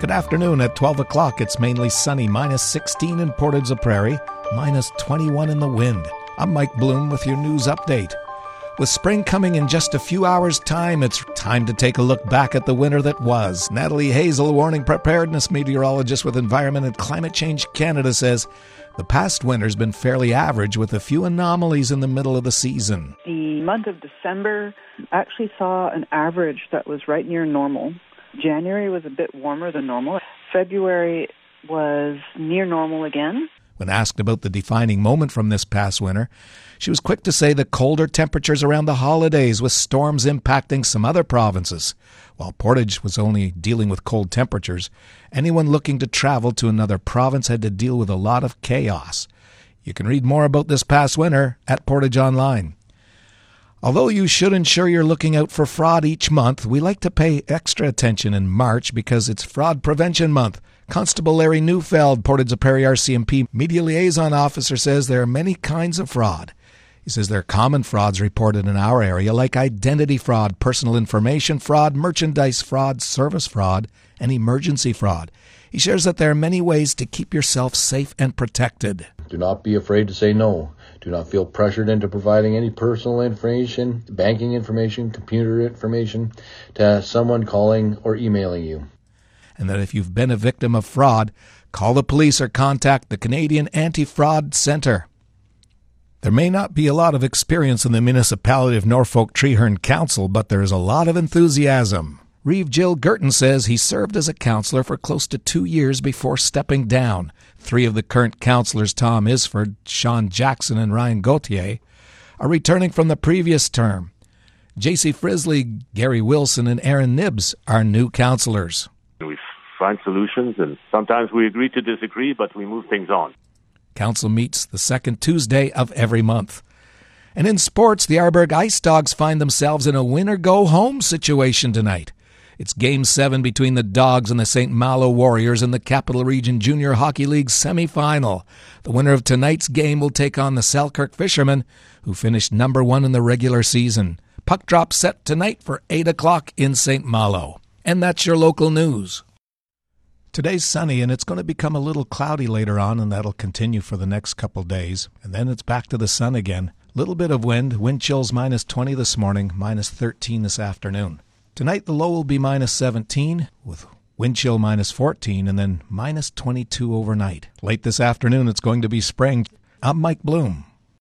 Good afternoon. At 12 o'clock, it's mainly sunny, minus 16 in Portage la Prairie, minus 21 in the wind. I'm Mike Bloom with your news update. With spring coming in just a few hours' time, it's time to take a look back at the winter that was. Natalie Hasell, warning preparedness meteorologist with Environment and Climate Change Canada, says the past winter's been fairly average with a few anomalies in the middle of the season. The month of December actually saw an average that was right near normal. January was a bit warmer than normal. February was near normal again. When asked about the defining moment from this past winter, she was quick to say the colder temperatures around the holidays, with storms impacting some other provinces. While Portage was only dealing with cold temperatures, anyone looking to travel to another province had to deal with a lot of chaos. You can read more about this past winter at Portage Online. Although you should ensure you're looking out for fraud each month, we like to pay extra attention in March because it's Fraud Prevention Month. Constable Larry Neufeld, Portage Prairie RCMP Media Liaison Officer, says there are many kinds of fraud. He says there are common frauds reported in our area, like identity fraud, personal information fraud, merchandise fraud, service fraud, and emergency fraud. He shares that there are many ways to keep yourself safe and protected. Do not be afraid to say no. Do not feel pressured into providing any personal information, banking information, computer information to someone calling or emailing you and that if you've been a victim of fraud, call the police or contact the Canadian Anti Fraud Centre. There may not be a lot of experience in the municipality of Norfolk Treherne Council, but there is a lot of enthusiasm. Reeve Jill Girton says he served as a councillor for close to two years before stepping down. Three of the current councillors, Tom Isford, Sean Jackson, and Ryan Gauthier, are returning from the previous term. J.C. Frisley, Gary Wilson, and Aaron Nibbs are new councillors We find solutions, and sometimes we agree to disagree, but we move things on. Council meets the second Tuesday of every month. And in sports, the Arborg Ice Dogs find themselves in a win or go home situation tonight. It's Game 7 between the Dogs and the St. Malo Warriors in the Capital Region Junior Hockey League semi-final. The winner of tonight's game will take on the Selkirk Fishermen, who finished number one in the regular season. Puck drop set tonight for 8 o'clock in St. Malo. And that's your local news. Today's sunny and it's going to become a little cloudy later on, and that'll continue for the next couple days. And then it's back to the sun again. Little bit of wind, wind chills minus 20 this morning, minus 13 this afternoon. Tonight the low will be minus 17 with wind chill minus 14 and then minus 22 overnight. Late this afternoon it's going to be spring. I'm Mike Bloom.